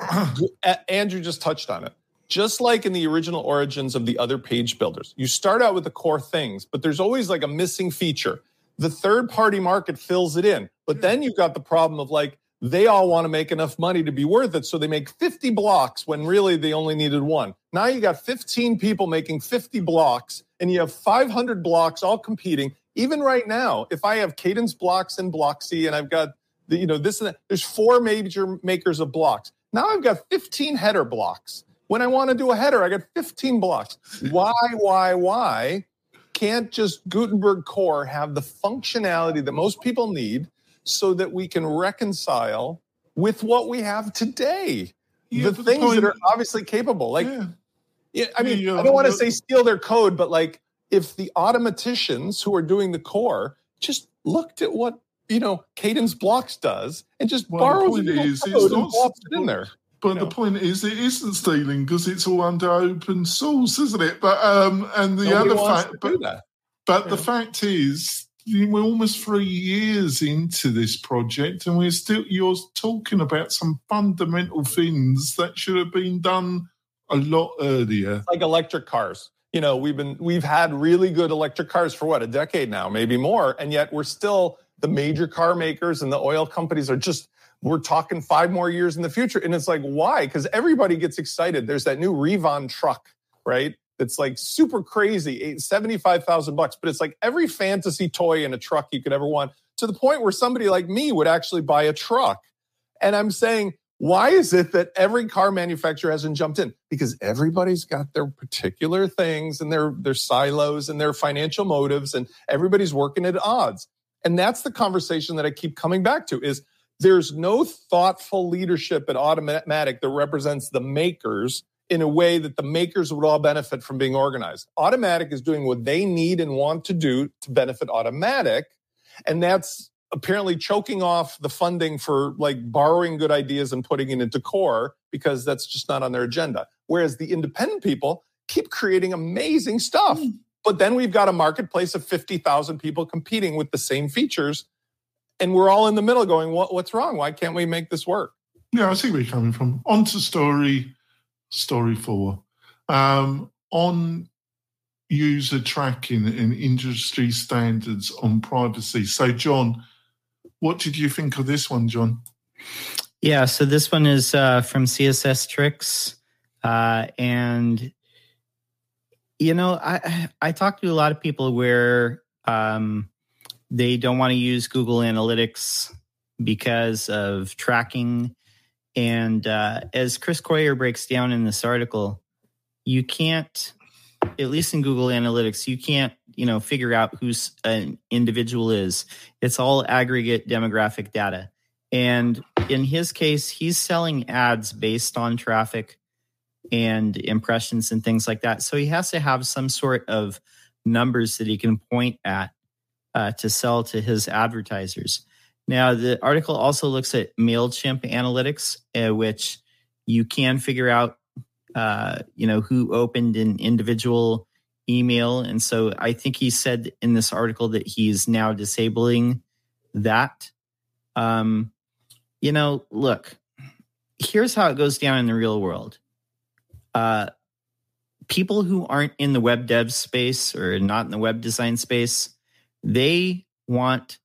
Andrew just touched on it. Just like in the original origins of the other page builders, you start out with the core things, but there's always like a missing feature. The third party market fills it in. But then you've got the problem of like, they all want to make enough money to be worth it. So they make 50 blocks when really they only needed one. Now you got 15 people making 50 blocks and you have 500 blocks all competing. Even right now, if I have Kadence blocks and Blocksy and I've got the, you know, this and that, there's four major makers of blocks. Now I've got 15 header blocks. When I want to do a header, I got 15 blocks. Why, why, why can't just Gutenberg Core have the functionality that most people need so that we can reconcile with what we have today? Yeah, the things point- that are obviously capable. Like, yeah. yeah, I mean, I don't want to uh, say steal their code, but like if the Automatticians who are doing the core just looked at what you know Kadence Blocks does and just Well, the borrows point is, it's code and not- it in there. But you the point is, it isn't stealing because it's all under open source, isn't it? But um, and the Nobody other fact, but. But the fact is, we're almost three years into this project, and we're still you're talking about some fundamental things that should have been done a lot earlier. like electric cars. You know, we've been we've had really good electric cars for what a decade now, maybe more, and yet we're still the major car makers and the oil companies are just we're talking five more years in the future, and it's like why? Because everybody gets excited. There's that new Rivian truck, right? That's like super crazy, eh, five thousand bucks, but it's like every fantasy toy in a truck you could ever want. To the point where somebody like me would actually buy a truck, and I'm saying Why is it that every car manufacturer hasn't jumped in? Because everybody's got their particular things and their their silos and their financial motives, and everybody's working at odds. And that's the conversation that I keep coming back to: is there's no thoughtful leadership at Automattic that represents the makers in a way that the makers would all benefit from being organized. Automattic is doing what they need and want to do to benefit Automattic. and that's apparently choking off the funding for like borrowing good ideas and putting it into core because that's just not on their agenda. Whereas the independent people keep creating amazing stuff. Mm. But then we've got a marketplace of 50,000 people competing with the same features. And we're all in the middle going, what, what's wrong? Why can't we make this work? Yeah, I see where you're coming from. On to story, story four. Um, on user tracking and industry standards on privacy. So, John, what did you think of this one, John? Yeah, so this one is uh, from CSS Tricks, uh, and you know, I I talk to a lot of people where um, they don't want to use Google Analytics because of tracking, and uh, as Chris Coyier breaks down in this article, you can't, at least in Google Analytics, you can't you know figure out who's an individual is. It's all aggregate demographic data. And in his case he's selling ads based on traffic and impressions and things like that. So he has to have some sort of numbers that he can point at uh, to sell to his advertisers now the article also looks at mailchimp analytics uh, which you can figure out uh, you know who opened an individual email. And so I think he said in this article that he's now disabling that. Um, you know, look, here's how it goes down in the real world. Uh, people who aren't in the web dev space or not in the web design space, they want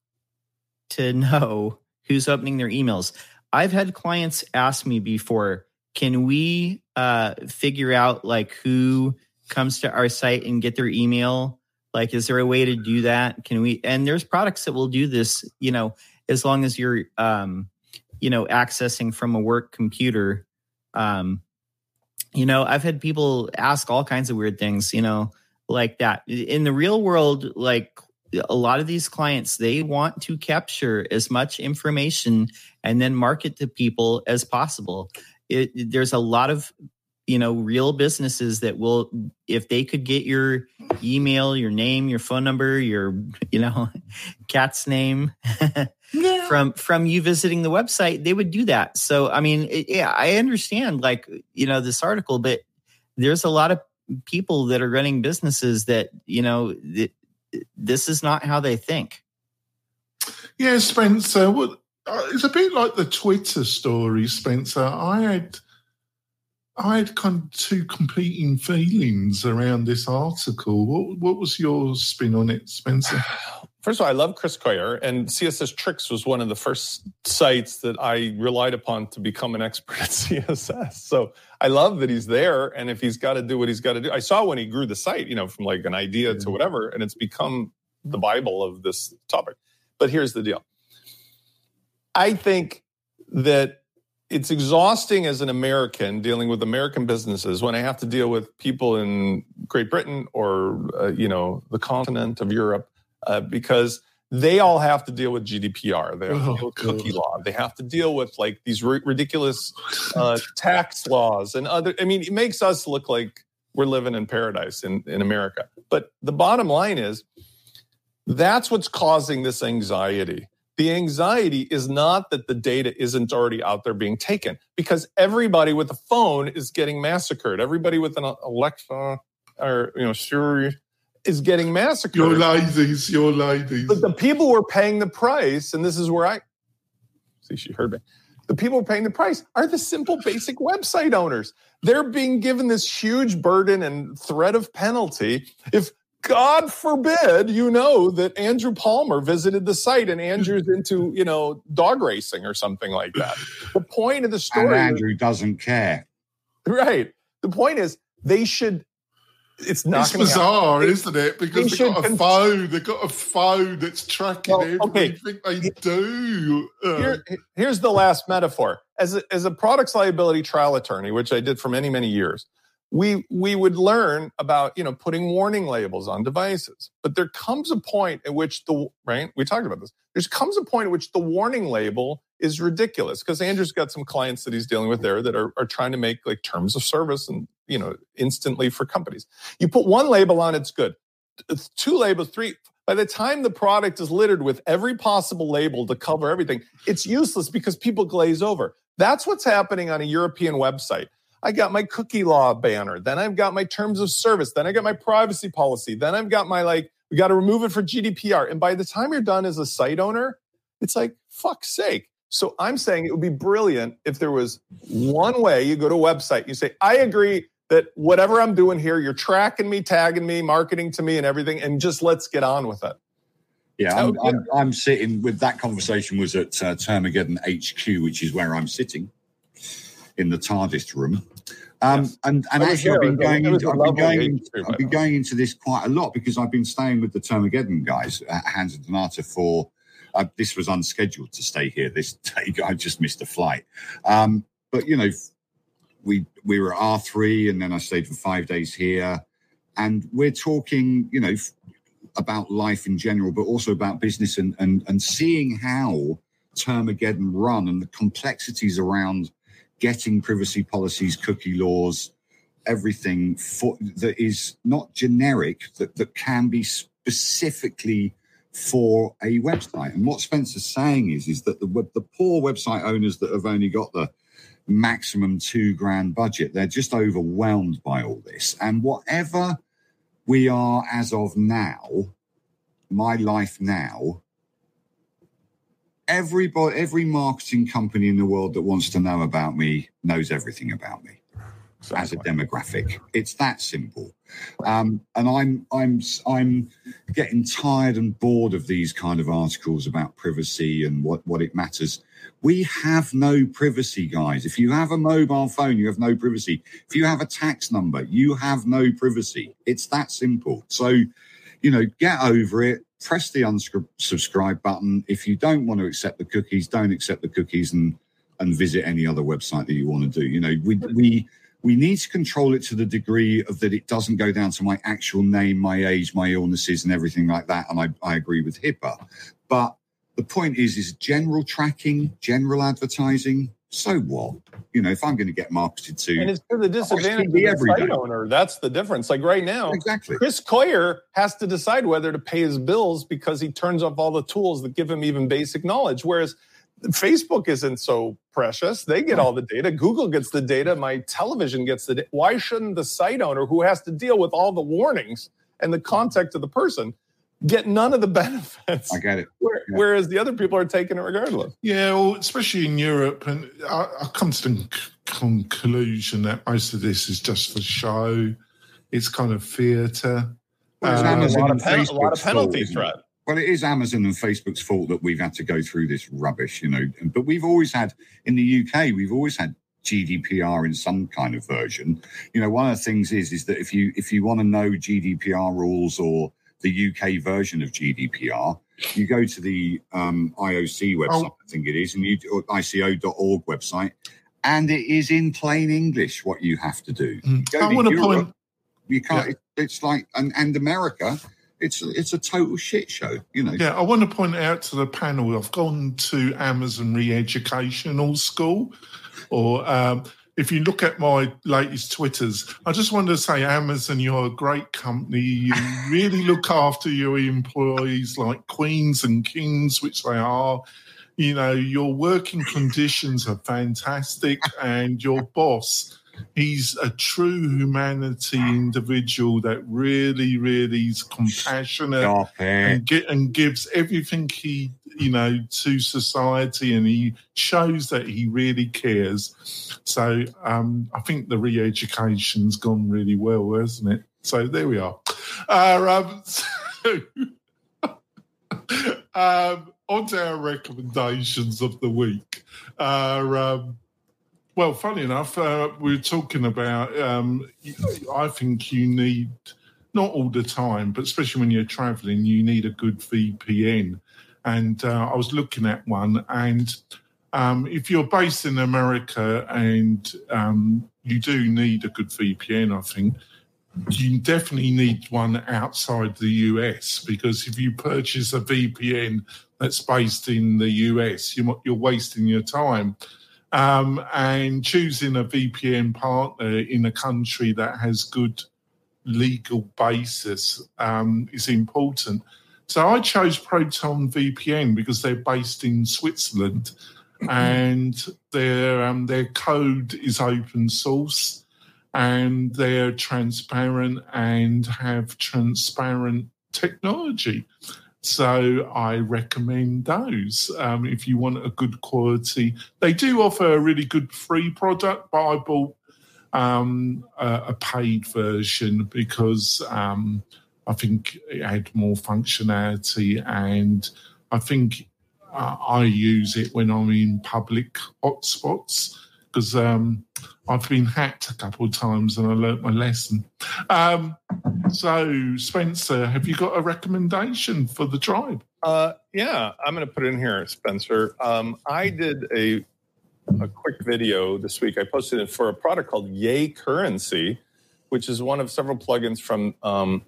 to know who's opening their emails. I've had clients ask me before, can we uh, figure out like who comes to our site and get their email? Like, is there a way to do that? Can we? And there's products that will do this, you know, as long as you're, um, you know, accessing from a work computer. Um, you know, I've had people ask all kinds of weird things, you know, like that. In the real world, like a lot of these clients, they want to capture as much information and then market to people as possible. It, there's a lot of you know real businesses that will if they could get your email your name your phone number your you know cat's name yeah. from from you visiting the website they would do that so i mean it, yeah i understand like you know this article but there's a lot of people that are running businesses that you know th- this is not how they think yeah spencer what uh, it's a bit like the twitter story spencer i had I had kind of two competing feelings around this article. What, what was your spin on it, Spencer? First of all, I love Chris Coyier, and CSS Tricks was one of the first sites that I relied upon to become an expert at CSS. So I love that he's there, and if he's got to do what he's got to do, I saw when he grew the site, you know, from like an idea to whatever, and it's become the Bible of this topic. But here's the deal: I think that it's exhausting as an American dealing with American businesses when I have to deal with people in Great Britain or uh, you know the continent of Europe uh, because they all have to deal with GDPR. They have oh, to deal with cookie law. They have to deal with like these r- ridiculous uh, tax laws and other. I mean, it makes us look like we're living in paradise in, in America. But the bottom line is that's what's causing this anxiety. The anxiety is not that the data isn't already out there being taken because everybody with a phone is getting massacred. Everybody with an Alexa or, you know, Siri is getting massacred. Your ladies, your ladies. But the people were paying the price, and this is where I see she heard me. The people paying the price are the simple, basic website owners. They're being given this huge burden and threat of penalty if God forbid you know that Andrew Palmer visited the site and Andrew's into, you know, dog racing or something like that. The point of the story and Andrew doesn't care. Right. The point is they should it's not bizarre, isn't it? Because they have got a phone, they've got a phone that's tracking well, everything they do. Uh. Here, here's the last metaphor. as a, as a products liability trial attorney, which I did for many many years, we we would learn about you know putting warning labels on devices. But there comes a point at which the right we talked about this. There comes a point at which the warning label is ridiculous because Andrew's got some clients that he's dealing with there that are, are trying to make like terms of service and you know instantly for companies. You put one label on, it's good. Two labels, three. By the time the product is littered with every possible label to cover everything, it's useless because people glaze over. That's what's happening on a European website. I got my cookie law banner. Then I've got my terms of service. Then I got my privacy policy. Then I've got my like, we got to remove it for GDPR. And by the time you're done as a site owner, it's like, fuck's sake. So I'm saying it would be brilliant if there was one way you go to a website, you say, I agree that whatever I'm doing here, you're tracking me, tagging me, marketing to me, and everything, and just let's get on with it. Yeah, I'm, I'm, I'm, sitting with that conversation was at uh, Termageddon HQ, which is where I'm sitting in the TARDIS room. Um, yes. And, and actually, I've been going, into, I've been going, I've been going into this quite a lot because I've been staying with the Termageddon guys, uh, Hans and Donata, for uh, this was unscheduled to stay here this day. I just missed a flight. Um, but you know, we we were at R three, and then I stayed for five days here, and we're talking, you know, f- about life in general, but also about business and and and seeing how Termageddon run and the complexities around getting privacy policies, cookie laws, everything for, that is not generic that that can be specifically for a website. And what Spencer's saying is, is that the, the poor website owners that have only got the maximum two grand budget, they're just overwhelmed by all this. And whatever we are as of now, my life now, everybody, every marketing company in the world that wants to know about me knows everything about me as a demographic. It's that simple. Um, and I'm I'm I'm getting tired and bored of these kind of articles about privacy and what what it matters. We have no privacy, guys. If you have a mobile phone, you have no privacy. If you have a tax number, you have no privacy. It's that simple. So, you know, get over it. Press the unsubscribe button. If you don't want to accept the cookies, don't accept the cookies and and visit any other website that you want to do. You know, we we we need to control it to the degree of that it doesn't go down to my actual name, my age, my illnesses, and everything like that. And I, I agree with HIPAA. But the point is, is general tracking, general advertising. So what? You know, if I'm going to get marketed to, and it's to the disadvantage of the site owner. That's the difference. Like right now, exactly. Chris Coyier has to decide whether to pay his bills because he turns off all the tools that give him even basic knowledge. Whereas Facebook isn't so precious. They get all the data. Google gets the data. My television gets the data. Why shouldn't the site owner who has to deal with all the warnings and the context of the person get none of the benefits? I get it. Where, yeah. Whereas the other people are taking it regardless. Yeah, well, especially in Europe. And I, I come to the conclusion that most of this is just for show. It's kind of theatre. Well, um, a, lot of pen- a lot of penalty threat. Well, it is Amazon and Facebook's fault that we've had to go through this rubbish, you know. But we've always had in the UK, we've always had GDPR in some kind of version. You know, one of the things is is that if you if you want to know GDPR rules or the UK version of GDPR, you go to the um, IOC website, oh. I think it is, and you or ICO.org website, and it is in plain English what you have to do. Mm. I want to point. You can't. Yeah. It, it's like and and America it's it's a total shit show, you know. Yeah, I want to point out to the panel. I've gone to Amazon Re-Educational School, or um, if you look at my latest Twitters, I just wanted to say, Amazon, you're a great company. You really look after your employees like queens and kings, which they are. You know, your working conditions are fantastic, and your boss he's a true humanity individual that really, really is compassionate and, get, and gives everything he, you know, to society, and he shows that he really cares. So um, I think the re-education's gone really well, hasn't it? So there we are. Uh, um, so, um, on to our recommendations of the week. Uh, um, well, funny enough, uh, we are talking about. Um, I think you need not all the time, but especially when you're traveling, you need a good VPN. And uh, I was looking at one, and Um, if you're based in America and um, you do need a good VPN, I think you definitely need one outside the US because if you purchase a VPN that's based in the US, you're, you're wasting your time. Um, and choosing a VPN partner in a country that has good legal basis um, is important. So I chose Proton VPN because they're based in Switzerland, and their um, their code is open source, and they're transparent and have transparent technology. So I recommend those um, if you want a good quality. They do offer a really good free product, but I bought um, a, a, paid version because um, I think it had more functionality, and I think uh, I use it when I'm in public hotspots because um, I've been hacked a couple of times and I learnt my lesson. Um, so, Spencer, have you got a recommendation for the tribe? Uh, yeah, I'm going to put it in here, Spencer. Um, I did a a quick video this week. I posted it for a product called Yay Currency, which is one of several plugins from um,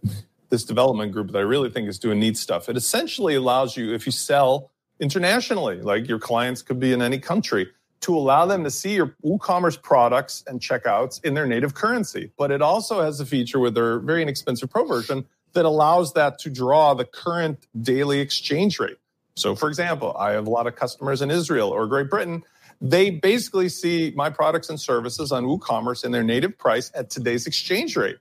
this development group that I really think is doing neat stuff. It essentially allows you, if you sell internationally, like your clients could be in any country, to allow them to see your WooCommerce products and checkouts in their native currency. But it also has a feature with their very inexpensive Pro version that allows that to draw the current daily exchange rate. So, for example, I have a lot of customers in Israel or Great Britain. They basically see my products and services on WooCommerce in their native price at today's exchange rate.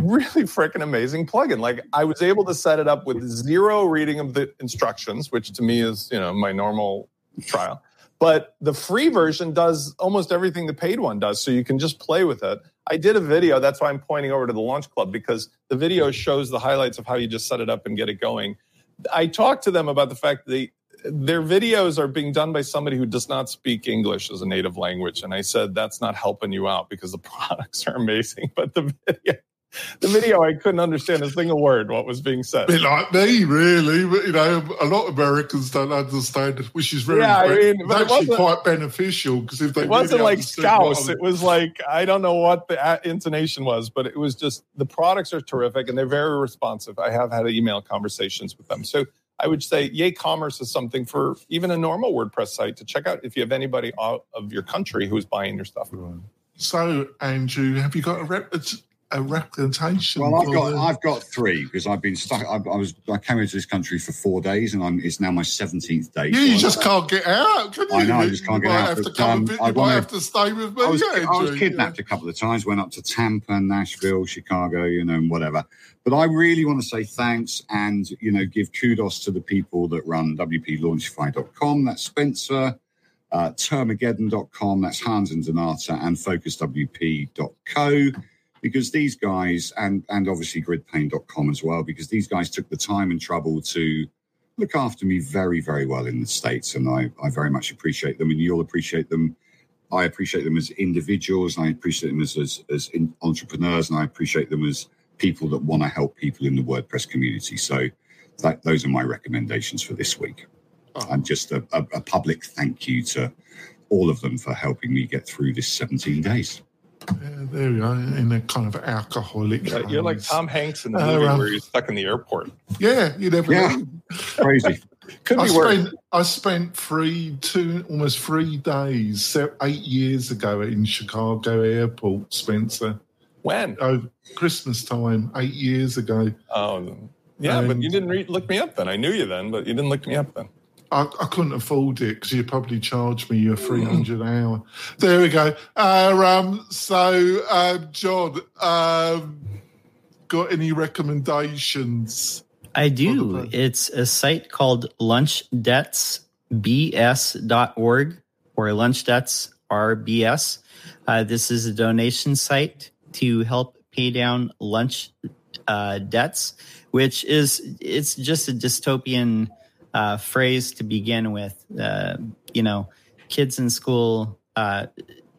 Really freaking amazing plugin. Like I was able to set it up with zero reading of the instructions, which to me is, you know, my normal trial but the free version does almost everything the paid one does. So you can just play with it. I did a video. That's why I'm pointing over to the Launch Club because the video shows the highlights of how you just set it up and get it going. I talked to them about the fact that their videos are being done by somebody who does not speak English as a native language. And I said, that's not helping you out because the products are amazing, but the video the video, I couldn't understand a single word what was being said. Bit like me, really. But, you know, a lot of Americans don't understand, which is very, yeah, I mean, actually quite beneficial because if they it wasn't really like scouse, it was like I don't know what the intonation was, but it was just the products are terrific and they're very responsive. I have had email conversations with them, so. I would say Yay Commerce is something for even a normal WordPress site to check out if you have anybody out of your country who's buying your stuff. So, Andrew, have you got a rep? A reputation. Well, I've got the... I've got three because I've been stuck. I, I, was I came into this country for four days, and I'm it's now my seventeenth day. Yeah, so you just can't get out. Can you? I know, I just can't you get out. Have but, um, you might have to stay with me. I was, yeah, I was kidnapped yeah. a couple of times. Went up to Tampa, Nashville, Chicago, you know, and whatever. But I really want to say thanks and you know give kudos to the people that run WPLaunchify.com. That's Spencer. Uh, Termageddon.com, that's Hans and Donata, and FocusWP.co because these guys, and, and obviously gridpane.com as well, because these guys took the time and trouble to look after me very, very well in the States. And I, I very much appreciate them, and you'll appreciate them. I appreciate them as individuals, and I appreciate them as, as, as entrepreneurs, and I appreciate them as people that want to help people in the WordPress community. So that, those are my recommendations for this week. Oh. And just a, a, a public thank you to all of them for helping me get through this 17 days. Yeah, there we are, in a kind of alcoholic. Yeah, you're like Tom Hanks in the movie uh, where he's stuck in the airport. Yeah, you never yeah. know. Crazy. Could I be spent, I spent three, two, almost three days, eight years ago in Chicago Airport, Spencer. When? Oh, Christmas time, eight years ago. Oh, yeah, and, but you didn't re- look me up then. I knew you then, but you didn't look me up then. I, I couldn't afford it because you probably charged me your 300 an hour. There we go. Uh, um, so, uh, John, um, got any recommendations? I do. It's a site called lunchdebtsbs.org or lunchdebtsrbs. Uh, this is a donation site to help pay down lunch uh, debts, which is it's just a dystopian uh, phrase to begin with. Uh, you know, kids in school, uh,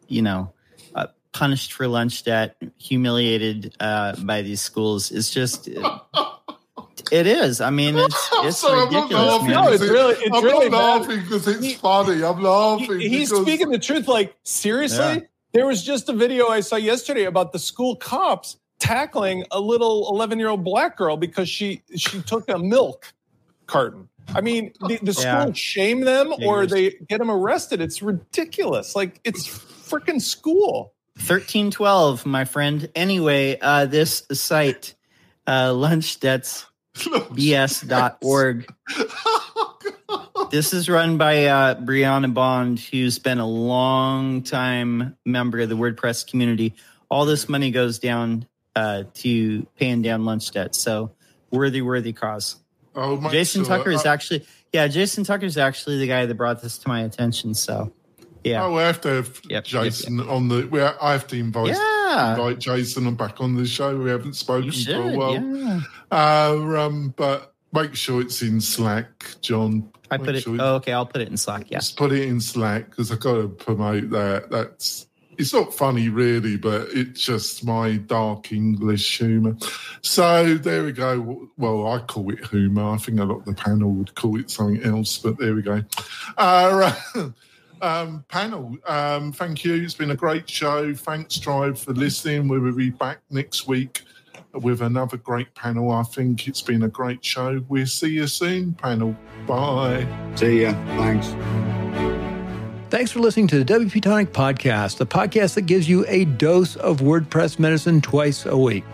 you know, uh, punished for lunch debt, humiliated uh, by these schools. It's just It is. I mean, it's it's sorry, I'm ridiculous, man. No, it's really- it's I'm really not laughing because it's He- funny. I'm laughing. He- he's because- speaking the truth. Like seriously, Yeah. there was just a video I saw yesterday about the school cops tackling a little 11 year old black girl because she she took a milk carton. I mean, the, the school Yeah. shame them or they get them arrested. It's ridiculous. Like it's freaking school. 1312, my friend. Anyway, uh, this site, uh, lunchdebtsbs.org. This is run by uh, Brianna Bond, who's been a long time member of the WordPress community. All this money goes down uh, to paying down lunch debt. So worthy, worthy cause. I'll make Jason Tucker is I- actually, yeah, Jason Tucker is actually the guy that brought this to my attention. So, yeah. Oh, we have to have Yep, yep, Jason on the. We I have to invite yeah. invite Jason back on the show. We haven't spoken You for a while. Yeah. Uh, um, but make sure it's in Slack, John. I Make put it. sure Oh, okay. I'll put it in Slack. Yeah. Just put it in Slack because I've got to promote that. That's it's not funny really, but it's just my dark English humour. So there we go. Well, I call it humour. I think a lot of the panel would call it something else, but there we go. Uh, um, panel, um, thank you. It's been a great show. Thanks, Tribe, for listening. We will be back next week with another great panel. I think it's been a great show. We'll see you soon, panel. Bye. See ya. Thanks. Thanks for listening to the WP Tonic Podcast, the podcast that gives you a dose of WordPress medicine twice a week.